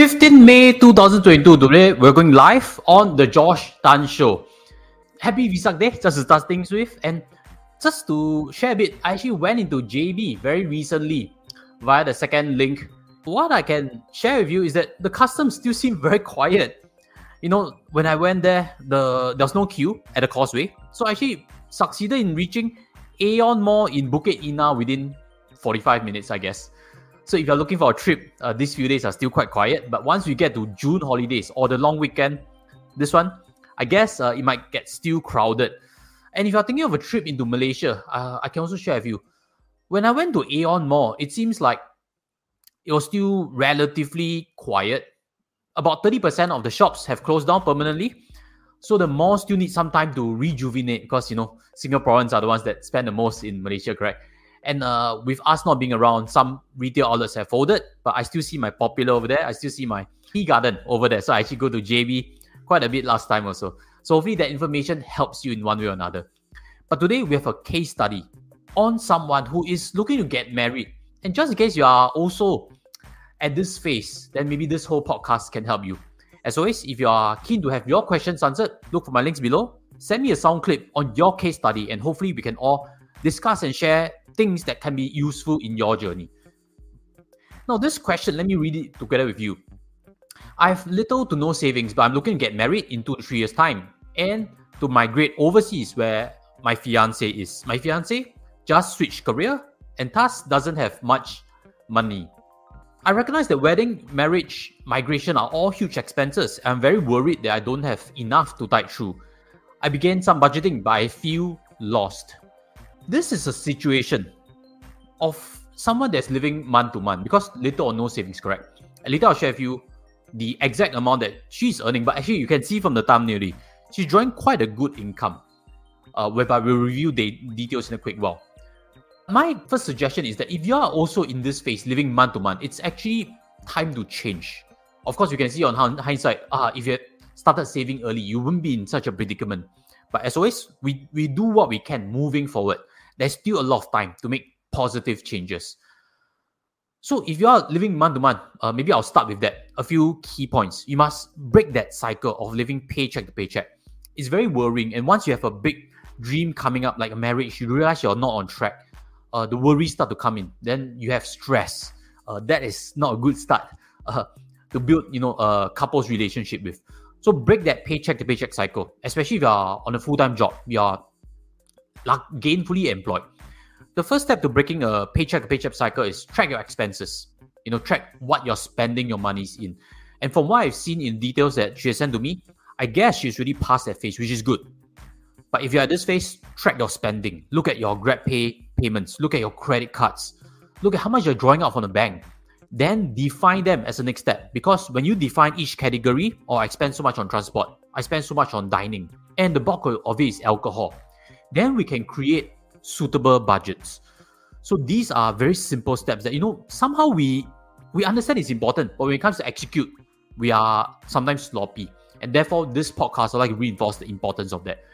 15 May 2022. Today we're going live on the Josh Tan Show. Happy Vesak Day, just to start things with. And just to share a bit, I actually went into JB very recently via the second link. What I can share with you is that the customs still seem very quiet. You know, when I went there, the there was no queue at the causeway. So I actually succeeded in reaching Aeon Mall in Bukit Indah within 45 minutes, I guess. So if you're looking for a trip, uh, these few days are still quite quiet. But once we get to June holidays or the long weekend, this one, I guess uh, it might get still crowded. And if you're thinking of a trip into Malaysia, uh, I can also share with you. When I went to Aeon Mall, it seems like it was still relatively quiet. About 30% of the shops have closed down permanently. So the mall still needs some time to rejuvenate because, you know, Singaporeans are the ones that spend the most in Malaysia, correct? And uh, with us not being around, some retail outlets have folded, but I still see my popular over there. I still see my tea garden over there. So I actually go to JB quite a bit last time also. So hopefully that information helps you in one way or another. But today we have a case study on someone who is looking to get married. And just in case you are also at this phase, then maybe this whole podcast can help you. As always, if you are keen to have your questions answered, look for my links below. Send me a sound clip on your case study, and hopefully we can all discuss and share things that can be useful in your journey. Now, this question, let me read it together with you. I have little to no savings, but I'm looking to get married in two to three years' time and to migrate overseas where my fiance is. My fiance just switched career and thus doesn't have much money. I recognize that wedding, marriage, migration are all huge expenses. I'm very worried that I don't have enough to tide through. I began some budgeting, but I feel lost this is a situation of someone that's living month to month because little or no savings, correct? And later I'll share with you the exact amount that she's earning. But actually, you can see from the thumbnail, she's drawing quite a good income, uh, whereby we'll review the details in a quick while. My first suggestion is that if you are also in this phase, living month to month, it's actually time to change. Of course, you can see on hindsight, ah, if you had started saving early, you wouldn't be in such a predicament. But as always, we, we do what we can moving forward there's still a lot of time to make positive changes. So if you are living month to month, uh, maybe I'll start with that. A few key points. You must break that cycle of living paycheck to paycheck. It's very worrying. And once you have a big dream coming up, like a marriage, you realize you're not on track. Uh, the worries start to come in. Then you have stress. Uh, that is not a good start uh, to build, you know, a couple's relationship with. So break that paycheck to paycheck cycle, especially if you are on a full time job. You are gainfully employed. The first step to breaking a paycheck to paycheck cycle is track your expenses. You know, track what you're spending your monies in. And from what I've seen in details that she has sent to me, I guess she's really past that phase, which is good. But if you're at this phase, track your spending. Look at your Grab Pay payments. Look at your credit cards. Look at how much you're drawing out from the bank. Then define them as the next step. Because when you define each category, or oh, I spend so much on transport, I spend so much on dining, and the bulk of it is alcohol then we can create suitable budgets. So these are very simple steps that you know somehow we we understand it's important, but when it comes to execute, we are sometimes sloppy. And therefore, this podcast I like reinforce the importance of that.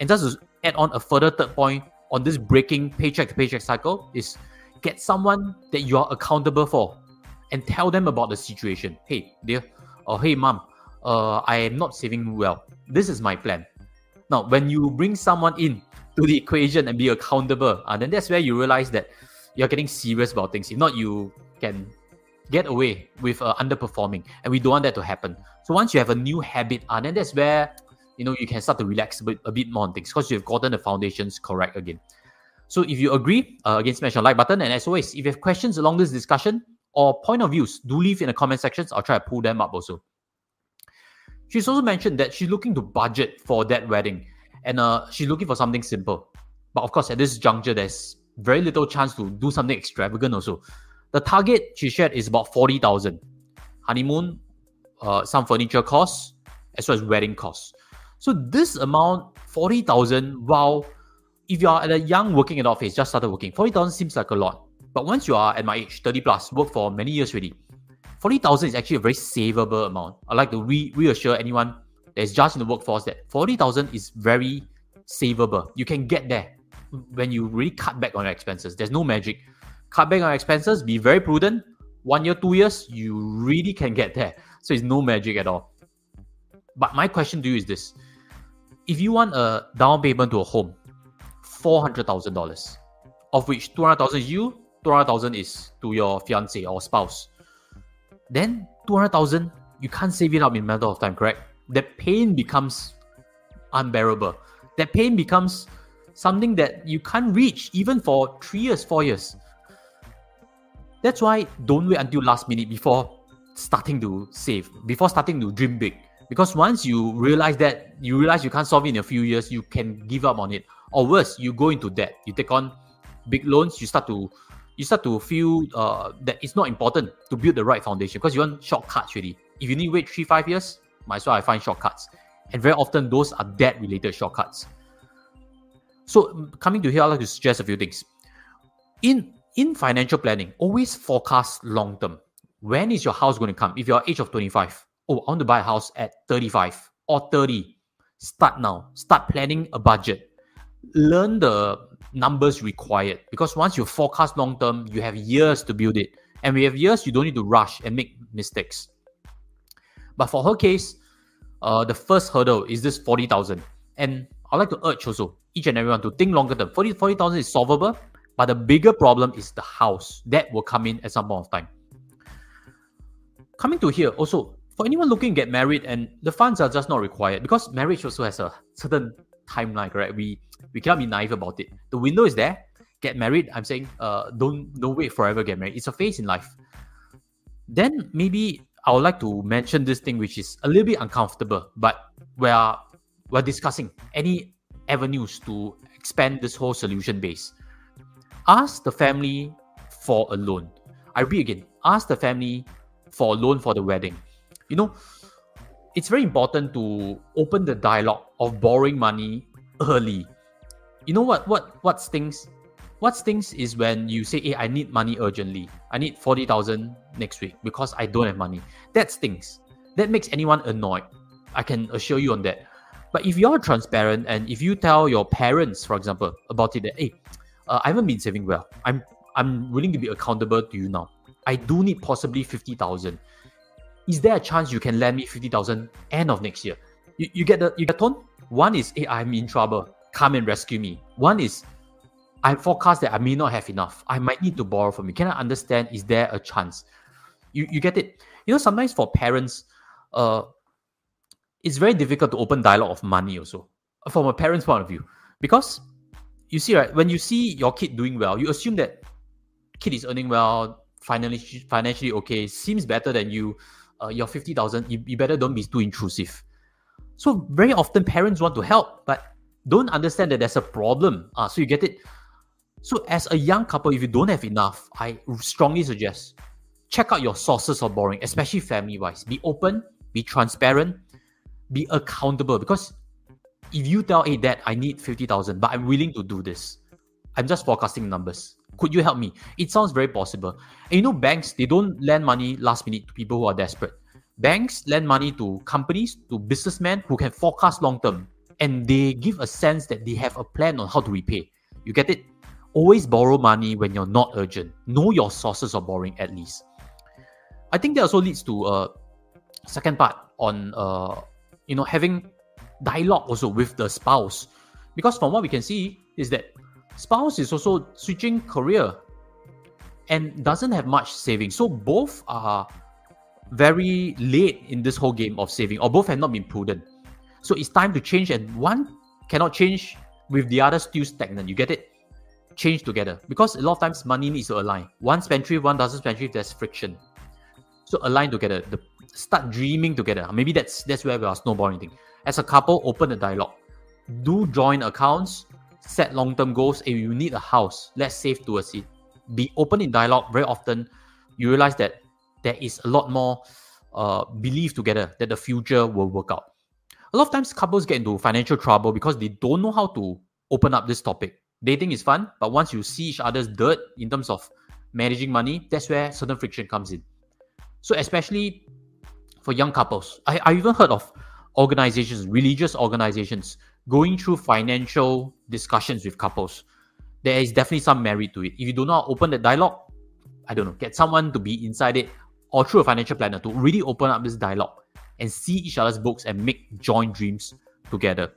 And just to add on a further third point on this breaking paycheck to paycheck cycle is get someone that you are accountable for and tell them about the situation. Hey, dear, or hey, mom, uh, I am not saving well. This is my plan. Now, when you bring someone in to the equation and be accountable, uh, then that's where you realize that you're getting serious about things. If not, you can get away with uh, underperforming, and we don't want that to happen. So once you have a new habit, uh, then that's where you know you can start to relax a bit, a bit more on things because you've gotten the foundations correct again. So if you agree, uh, again smash the like button, and as always, if you have questions along this discussion or point of views, do leave in the comment sections. I'll try to pull them up also. She's also mentioned that she's looking to budget for that wedding and uh, she's looking for something simple. But of course, at this juncture, there's very little chance to do something extravagant. Also, the target she shared is about forty thousand. Honeymoon, uh, some furniture costs, as well as wedding costs. So this amount, forty thousand, wow. If you are at a young working adult phase, just started working, forty thousand seems like a lot. But once you are at my age, thirty plus, work for many years already, forty thousand is actually a very savable amount. I like to re- reassure anyone that's just in the workforce that 40,000 is very savable. You can get there when you really cut back on your expenses. There's no magic. Cut back on expenses, be very prudent. One year, two years, you really can get there. So it's no magic at all. But my question to you is this if you want a down payment to a home, $400,000, of which 200,000 is you, 200,000 is to your fiance or spouse, then 200,000, you can't save it up in a matter of time, correct? That pain becomes unbearable. That pain becomes something that you can't reach even for three years, four years. That's why don't wait until last minute before starting to save, before starting to dream big. Because once you realize that, you realize you can't solve it in a few years, you can give up on it. Or worse, you go into debt. You take on big loans, you start to you start to feel uh, that it's not important to build the right foundation because you want shortcuts really. If you need to wait three, five years, might as well I find shortcuts. And very often those are debt related shortcuts. So mm, coming to here, I'd like to suggest a few things. In in financial planning, always forecast long term. When is your house going to come? If you're age of 25, oh, I want to buy a house at 35 or 30. Start now. Start planning a budget. Learn the numbers required because once you forecast long term, you have years to build it. And we have years, you don't need to rush and make mistakes. But for her case, uh, the first hurdle is this 40,000. And I'd like to urge also each and everyone to think longer term. 40,000 40, is solvable, but the bigger problem is the house. That will come in at some point of time. Coming to here, also, for anyone looking to get married and the funds are just not required because marriage also has a certain timeline, correct? We we cannot be naive about it. The window is there. Get married. I'm saying, uh, don't don't wait forever. Get married. It's a phase in life. Then maybe I would like to mention this thing which is a little bit uncomfortable, but we're we're discussing any avenues to expand this whole solution base. Ask the family for a loan. I read again. Ask the family for a loan for the wedding. You know, it's very important to open the dialogue of borrowing money early. You know what what what stings? What stings is when you say, "Hey, I need money urgently. I need forty thousand next week because I don't have money." That stings. That makes anyone annoyed. I can assure you on that. But if you're transparent and if you tell your parents, for example, about it, that hey, uh, I haven't been saving well. I'm I'm willing to be accountable to you now. I do need possibly fifty thousand. Is there a chance you can lend me fifty thousand end of next year? You, you get the you get tone. One is hey, I'm in trouble. Come and rescue me. One is I forecast that I may not have enough. I might need to borrow from you. Can I understand? Is there a chance? You you get it? You know, sometimes for parents, uh, it's very difficult to open dialogue of money also from a parent's point of view because you see right when you see your kid doing well you assume that kid is earning well financially financially okay seems better than you uh, your 50000 you, you better don't be too intrusive so very often parents want to help but don't understand that there's a problem uh, so you get it so as a young couple if you don't have enough i strongly suggest check out your sources of borrowing especially family wise be open be transparent be accountable. Because if you tell hey dad i need 50000 but i'm willing to do this i'm just forecasting numbers. Could you help me? It sounds very possible. And you know banks they don't lend money last minute to people who are desperate. Banks lend money to companies to businessmen who can forecast long term. And they give a sense that they have a plan on how to repay. You get it always borrow money when you're not urgent. Know your sources of borrowing at least. I think that also leads to a second part on uh, you know having dialogue also with the spouse. Because from what we can see is that spouse is also switching career and doesn't have much saving. So both are very late in this whole game of saving or both have not been prudent. So it's time to change and one cannot change with the other still stagnant. You get it change together because a lot of times money needs to align one spendthrift one doesn't spendthrift there's friction so align together the start dreaming together. Maybe that's that's where we are snowballing thing. As a couple, open the dialogue. Do joint accounts, set long-term goals. If you need a house, let's save towards it. Be open in dialogue. Very often, you realize that there is a lot more uh, belief together that the future will work out. A lot of times, couples get into financial trouble because they don't know how to open up this topic. Dating is fun, but once you see each other's dirt in terms of managing money, that's where certain friction comes in. So, especially for young couples. I, I even heard of organizations, religious organizations, going through financial discussions with couples. There is definitely some merit to it. If you do not open the dialogue, I don't know, get someone to be inside it or through a financial planner to really open up this dialogue and see each other's books and make joint dreams together.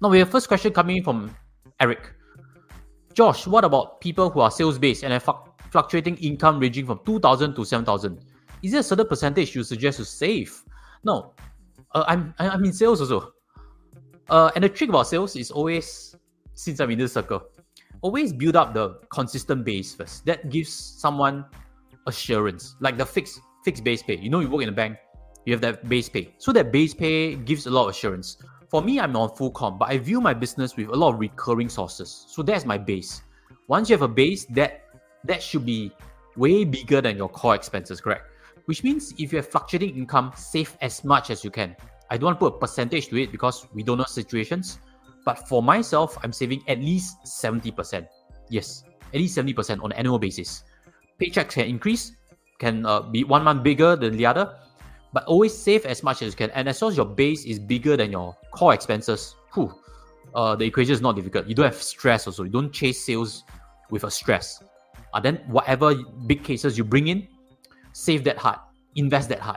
Now we have first question coming from Eric. Josh, what about people who are sales based and have fluctuating income ranging from 2000 to 7000? Is there a certain percentage you suggest to save? No, uh, I'm I'm in sales also. Uh, and the trick about sales is always, since I'm in this circle, always build up the consistent base first. That gives someone assurance, like the fixed fixed base pay. You know, you work in a bank, you have that base pay. So that base pay gives a lot of assurance. For me, I'm on full comp, but I view my business with a lot of recurring sources. So that's my base. Once you have a base, that that should be way bigger than your core expenses, correct? Which means if you have fluctuating income, save as much as you can. I don't want to put a percentage to it because we don't know situations. But for myself, I'm saving at least 70%. Yes, at least 70% on an annual basis. Paychecks can increase, can uh, be one month bigger than the other, but always save as much as you can. And as long as your base is bigger than your core expenses, whew, uh, the equation is not difficult. You don't have stress also. You don't chase sales with a stress. Uh, then whatever big cases you bring in, save that hard, invest that hard.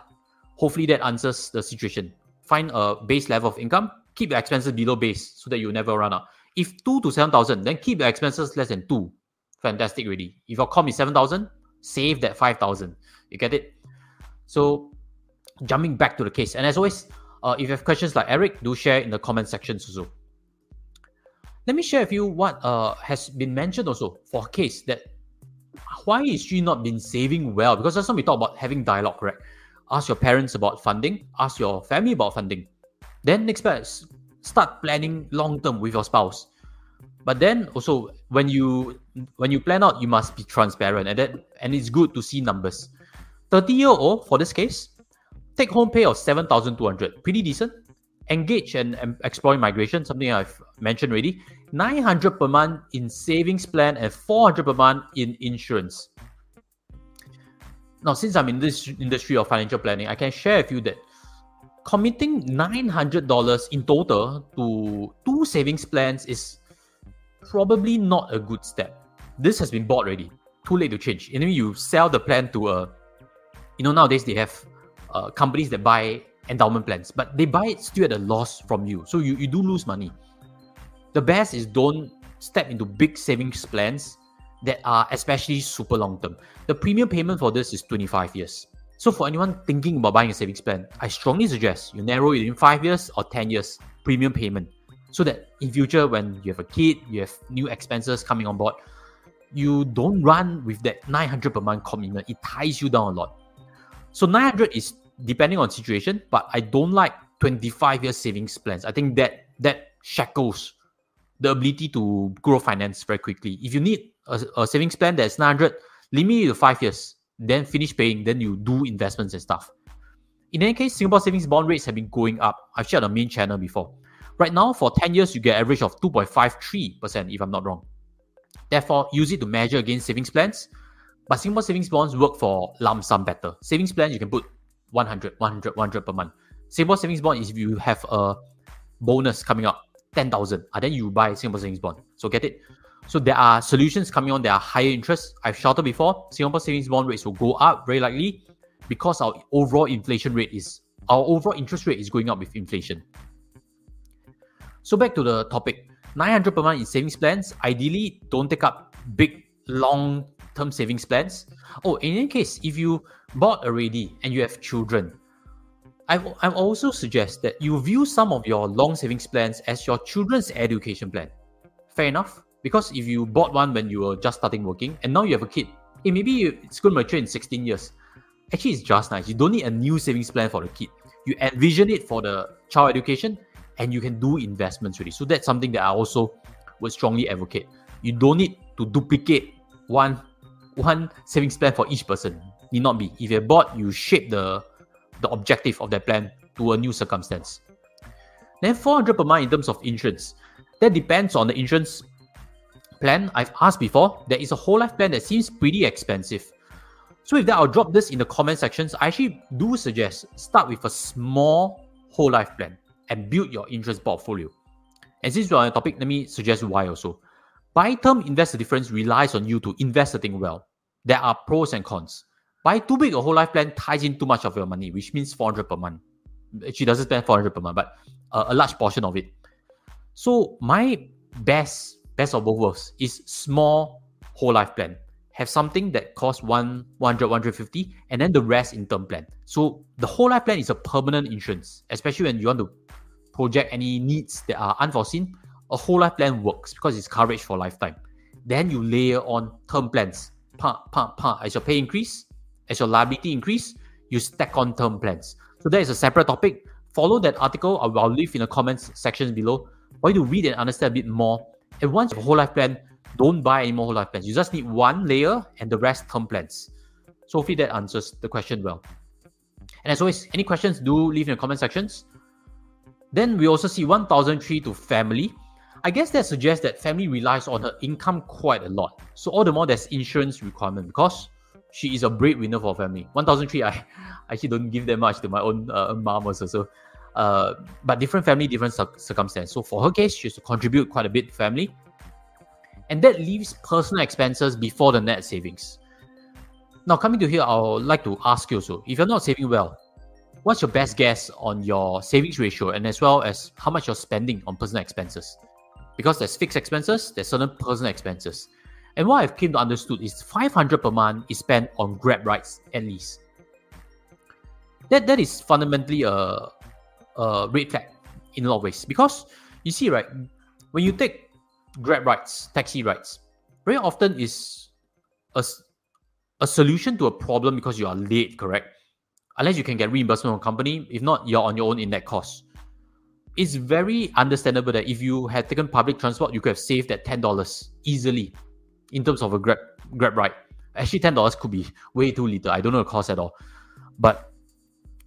Hopefully that answers the situation. Find a base level of income, keep your expenses below base so that you never run out. If two to seven thousand, then keep your expenses less than two. Fantastic, really. If your com is seven thousand, save that five thousand. You get it? So, jumping back to the case, and as always, uh, if you have questions like Eric, do share in the comment sections also. Let me share with you what uh, has been mentioned also for case that why is she not been saving well? Because that's when we talk about having dialogue, correct? Ask your parents about funding, ask your family about funding. Then next part, start planning long term with your spouse. But then also when you when you plan out, you must be transparent and that and it's good to see numbers. 30 year old for this case, take home pay of 7,200, pretty decent. Engage and, and migration, something I've mentioned already. 900 per month in savings plan and 400 per month in insurance. Now, since I'm in this industry of financial planning, I can share with you that committing $900 in total to two savings plans is probably not a good step. This has been bought already. Too late to change. Then you sell the plan to a, you know, nowadays they have uh, companies that buy endowment plans, but they buy it still at a loss from you. So you, you do lose money the best is don't step into big savings plans that are especially super long term. The premium payment for this is 25 years. So for anyone thinking about buying a savings plan, I strongly suggest you narrow it in 5 years or 10 years premium payment so that in future when you have a kid, you have new expenses coming on board, you don't run with that 900 per month commitment. It ties you down a lot. So 900 is depending on situation, but I don't like 25 year savings plans. I think that that shackles the ability to grow finance very quickly. If you need a, a savings plan that's 900, limit it to five years, then finish paying, then you do investments and stuff. In any case, Singapore savings bond rates have been going up. I've shared on main channel before. Right now, for 10 years, you get average of 2.53%, if I'm not wrong. Therefore, use it to measure against savings plans. But Singapore savings bonds work for lump sum better. Savings plan, you can put 100, 100, 100 per month. Singapore savings bond is if you have a bonus coming up 10,000, and ah, then you buy Singapore savings bond. So get it? So there are solutions coming on that are higher interest. I've shouted before, Singapore savings bond rates will go up very likely because our overall inflation rate is, our overall interest rate is going up with inflation. So back to the topic, 900 per month in savings plans. Ideally, don't take up big, long-term savings plans. Oh, in any case, if you bought already and you have children, I, I also suggest that you view some of your long savings plans as your children's education plan. Fair enough? Because if you bought one when you were just starting working and now you have a kid, hey, maybe it's going to mature in 16 years. Actually, it's just nice. You don't need a new savings plan for the kid. You envision it for the child education and you can do investments really. So that's something that I also would strongly advocate. You don't need to duplicate one one savings plan for each person. Need not be. If you're bought, you shape the the objective of that plan to a new circumstance. Then 400 per month in terms of insurance. That depends on the insurance plan. I've asked before, there is a whole life plan that seems pretty expensive. So with that, I'll drop this in the comment sections. I actually do suggest start with a small whole life plan and build your insurance portfolio. And since we're on the topic, let me suggest why also. Buy term invest the difference relies on you to invest the thing well. There are pros and cons. Buy too big a whole life plan ties in too much of your money, which means 400 per month. She doesn't spend 400 per month, but uh, a large portion of it. So my best, best of both worlds is small whole life plan. Have something that costs one 100, 150, and then the rest in term plan. So the whole life plan is a permanent insurance, especially when you want to project any needs that are unforeseen. A whole life plan works because it's coverage for lifetime. Then you layer on term plans. Pa, pa, pa. As your pay increase, as your liability increase, you stack on term plans. So that is a separate topic. Follow that article. I'll leave in the comments section below for you to read and understand a bit more. And once you have a whole life plan, don't buy any more whole life plans. You just need one layer and the rest term plans. So hopefully that answers the question well. And as always, any questions, do leave in the comment sections. Then we also see 1003 to family. I guess that suggests that family relies on her income quite a lot. So all the more there's insurance requirement because she is a breadwinner for family. 1003, I actually don't give that much to my own uh, mom also. So, uh, but different family, different circumstance. So for her case, she has to contribute quite a bit to family. And that leaves personal expenses before the net savings. Now, coming to here, I would like to ask you also, if you're not saving well, what's your best guess on your savings ratio and as well as how much you're spending on personal expenses? Because there's fixed expenses, there's certain personal expenses. And what I've came to understood is 500 per month is spent on Grab rides at least. That that is fundamentally a, a red flag in a lot of ways because you see, right, when you take Grab rides, taxi rides, very often is a, a solution to a problem because you are late, correct? Unless you can get reimbursement from company, if not, you're on your own in that cost. It's very understandable that if you had taken public transport, you could have saved that ten dollars easily in terms of a grab grab ride. Actually, ten dollars could be way too little. I don't know the cost at all, but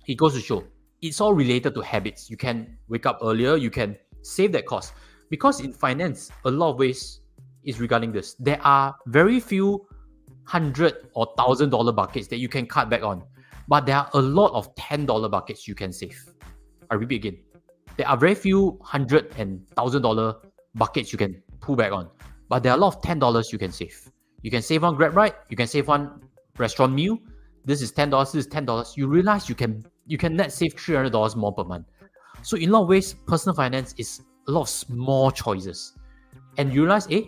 it goes to show it's all related to habits. You can wake up earlier. You can save that cost because in finance, a lot of ways is regarding this. There are very few hundred or thousand dollar buckets that you can cut back on, but there are a lot of ten dollar buckets you can save. I repeat again, there are very few hundred and thousand dollar buckets you can pull back on. But there are a lot of ten dollars you can save. You can save on Grab Ride. You can save on restaurant meal. This is ten dollars. This is ten dollars. You realize you can you can net save three hundred dollars more per month. So in a lot of ways, personal finance is a lot of small choices, and you realize, eh,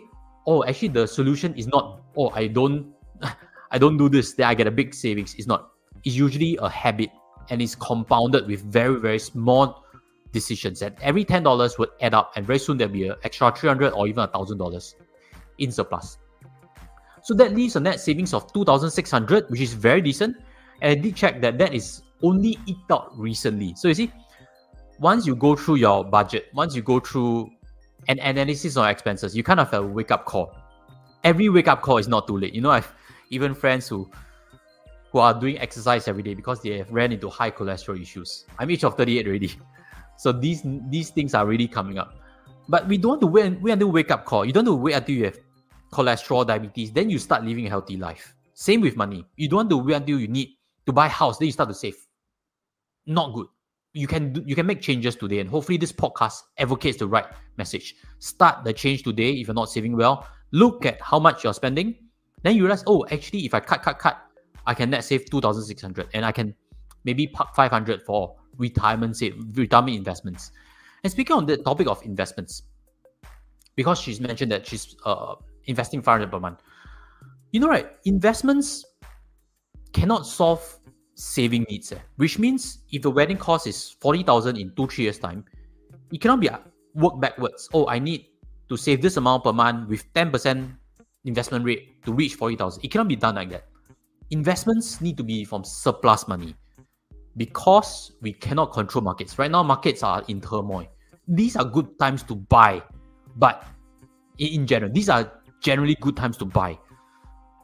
oh, actually the solution is not, oh, I don't, I don't do this, then I get a big savings. It's not. It's usually a habit, and it's compounded with very very small decisions. And every ten dollars would add up, and very soon there'll be an extra three hundred or even a thousand dollars in surplus. So that leaves a net savings of 2,600, which is very decent. And I did check that that is only eked out recently. So you see, once you go through your budget, once you go through an analysis on expenses, you kind of have a wake up call. Every wake up call is not too late. You know, I've even friends who who are doing exercise every day because they have ran into high cholesterol issues. I'm age of 38 already. So these these things are really coming up. But we don't want to wait, wait until wake up call. You don't want to wait until you have cholesterol, diabetes. Then you start living a healthy life. Same with money. You don't want to wait until you need to buy house. Then you start to save. Not good. You can do, you can make changes today, and hopefully this podcast advocates the right message. Start the change today if you're not saving well. Look at how much you're spending. Then you realize, oh, actually, if I cut, cut, cut, I can net save two thousand six hundred, and I can maybe park five hundred for retirement save retirement investments. And speaking on the topic of investments, because she's mentioned that she's uh, investing 500 per month, you know, right? Investments cannot solve saving needs, eh? which means if the wedding cost is 40,000 in two, three years' time, it cannot be uh, work backwards. Oh, I need to save this amount per month with 10% investment rate to reach 40,000. It cannot be done like that. Investments need to be from surplus money because we cannot control markets. Right now, markets are in turmoil these are good times to buy, but in, general, these are generally good times to buy.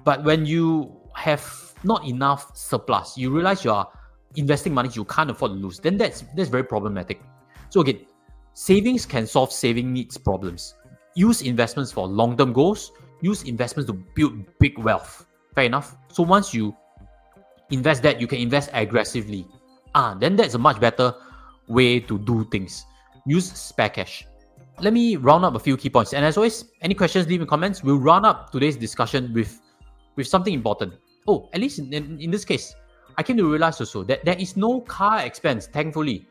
But when you have not enough surplus, you realize you are investing money you can't afford to lose, then that's that's very problematic. So again, savings can solve saving needs problems. Use investments for long-term goals. Use investments to build big wealth. Fair enough. So once you invest that, you can invest aggressively. Ah, then that's a much better way to do things use spare cash. Let me round up a few key points. And as always, any questions, leave in comments. We'll round up today's discussion with, with something important. oh, at least in, in, in this case, I came to realize also that there is no car expense, thankfully.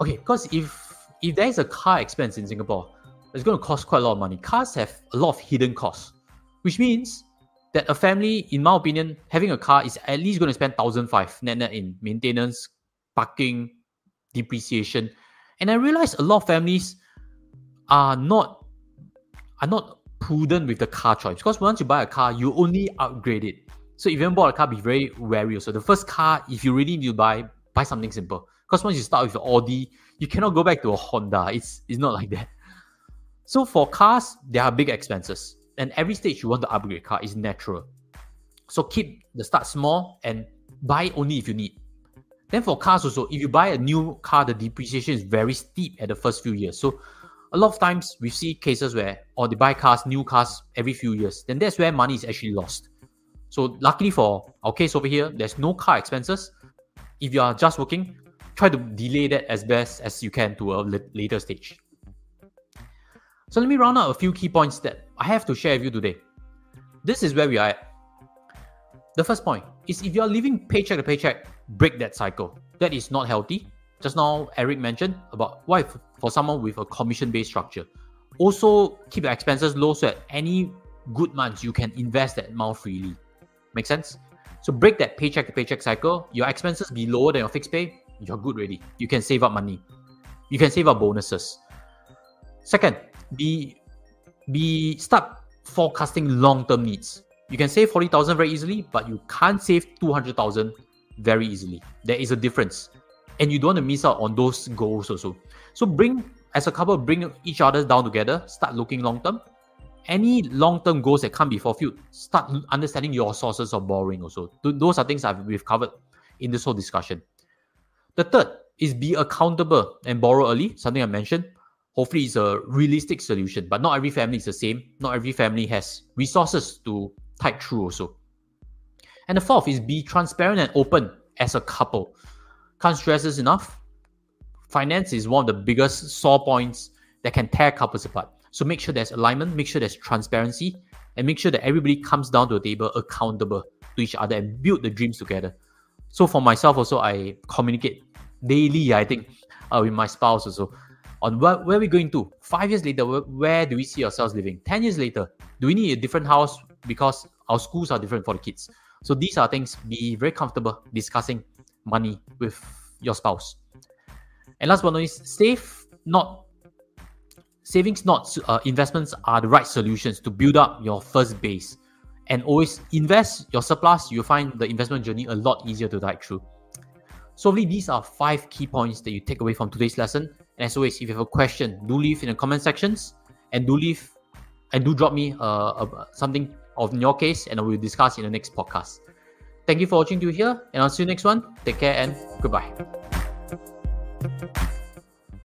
Okay, because if if there is a car expense in Singapore, it's going to cost quite a lot of money. Cars have a lot of hidden costs, which means that a family, in my opinion, having a car is at least going to spend thousand five net net in maintenance, parking, depreciation. And I realized a lot of families are not are not prudent with the car choice because once you buy a car, you only upgrade it. So if you haven't bought a car, be very wary. So the first car, if you really need to buy, buy something simple. Because once you start with the Audi, you cannot go back to a Honda. It's it's not like that. So for cars, there are big expenses, and every stage you want to upgrade car is natural. So keep the start small and buy only if you need. Then for cars also, if you buy a new car, the depreciation is very steep at the first few years. So a lot of times we see cases where or they buy cars, new cars every few years. Then that's where money is actually lost. So luckily for our case over here, there's no car expenses. If you are just working, try to delay that as best as you can to a later stage. So let me round out a few key points that I have to share with you today. This is where we are at. The first point is if you are living paycheck to paycheck, break that cycle. That is not healthy. Just now, Eric mentioned about why for someone with a commission based structure. Also, keep your expenses low so that any good months you can invest that amount freely. Make sense? So break that paycheck to paycheck cycle. Your expenses be lower than your fixed pay. You're good ready. You can save up money. You can save up bonuses. Second, be be start forecasting long term needs. You can save forty thousand very easily, but you can't save two hundred thousand very easily. There is a difference, and you don't want to miss out on those goals also. So bring as a couple, bring each other down together. Start looking long term any long-term goals that can't be fulfilled, start understanding your sources of borrowing also. Those are things that we've covered in this whole discussion. The third is be accountable and borrow early, something I mentioned. Hopefully it's a realistic solution, but not every family is the same. Not every family has resources to tide through also. And the fourth is be transparent and open as a couple. Can't stress this enough. Finance is one of the biggest sore points that can tear couples apart. So make sure there's alignment, make sure there's transparency, and make sure that everybody comes down to the table accountable to each other and build the dreams together. So for myself also, I communicate daily, I think, uh, with my spouse also on where, where we're going to. Five years later, where, do we see ourselves living? Ten years later, do we need a different house because our schools are different for the kids? So these are things be very comfortable discussing money with your spouse. And last but not least, save not savings not uh, investments are the right solutions to build up your first base and always invest your surplus you'll find the investment journey a lot easier to dive through so these are five key points that you take away from today's lesson and as always if you have a question do leave in the comment sections. And do leave and do drop me uh, something of your case and we will discuss in the next podcast. Thank you for watching to here and i'll see you next one. Take care and goodbye